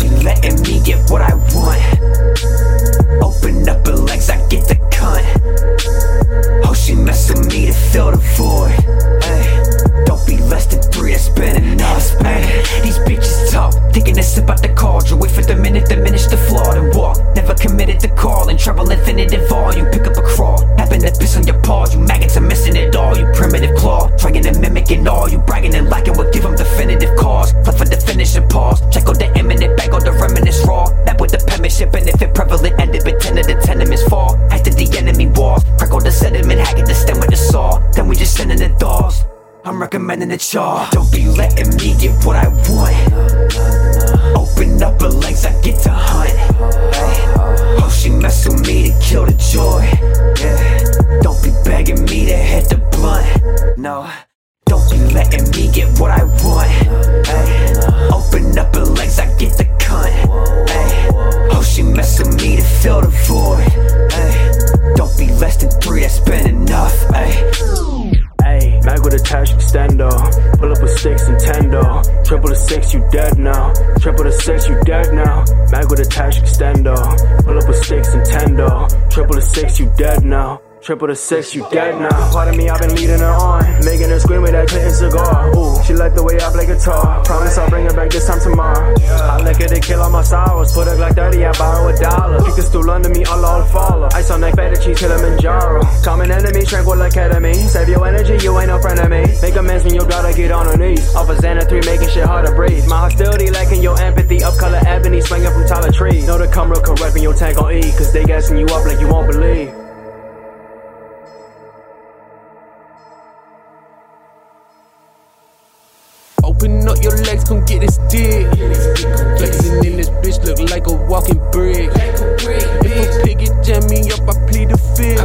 be letting me get what I want. Open up her legs, I get the cut. Treble infinitive volume. Pick up a crawl, happen to piss on your paws. You maggots are missing it all. You primitive claw, trying to mimic it all. You bragging and lacking will give them definitive cause. Plot for the finishing pause. Check out the imminent, bag out the reminisce raw. That with the penmanship, and if it prevalent ended, but ten of the tenements fall. Acted the enemy walls, crack out the sediment, hack at the stem with the saw. Then we just sending the dogs. I'm recommending the chaw. Don't be letting me get what I want. Open up Triple the six, you dead now. Triple the six, you dead now. Mag with a tash extendo. Pull up with six Nintendo. Triple the six, you dead now. Triple the six, you dead now. Part of me, I've been leading her on. Making her scream with that Clinton like the way I play guitar. Promise I'll bring it back this time tomorrow. I lick her to kill all my sorrows. Put her like 30, I borrow a dollar. Kick a stool under me, I'll all follow. Ice on neck, feta cheese, Kilimanjaro. Common enemy, tranquil academy. Save your energy, you ain't no friend of me. Make amends when you gotta get on her knees. Off a Xana 3, making shit hard to breathe. My hostility lacking your empathy. Up color ebony, swinging from taller trees. Know to come real correct when your tank on E. Cause they gassing you up like you won't believe. Open up your legs, come get this dick. Flexing in this bitch, look like a walking brick. If a piggy jam me up, I plead the fifth.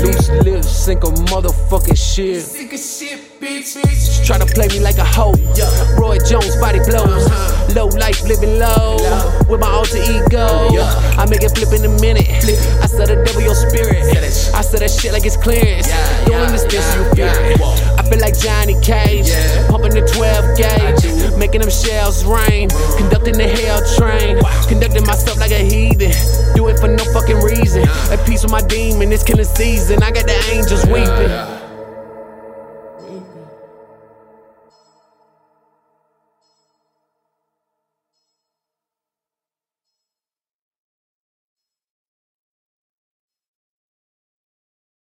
Loose lips, sink a motherfucking ship. Try to play me like a hoe. Roy Jones, body blows. Low life, living low. With my alter ego. I make it flip in a minute. I said the devil your spirit. I said that shit like it's clearance. Don't understand, so you it. Feel like Johnny Cage. Pumping the 12 gauge. Making them shells rain. Conducting the hell train. Conducting myself like a heathen. Do it for no fucking reason. At peace with my demon, it's killing season. I got the angels weeping.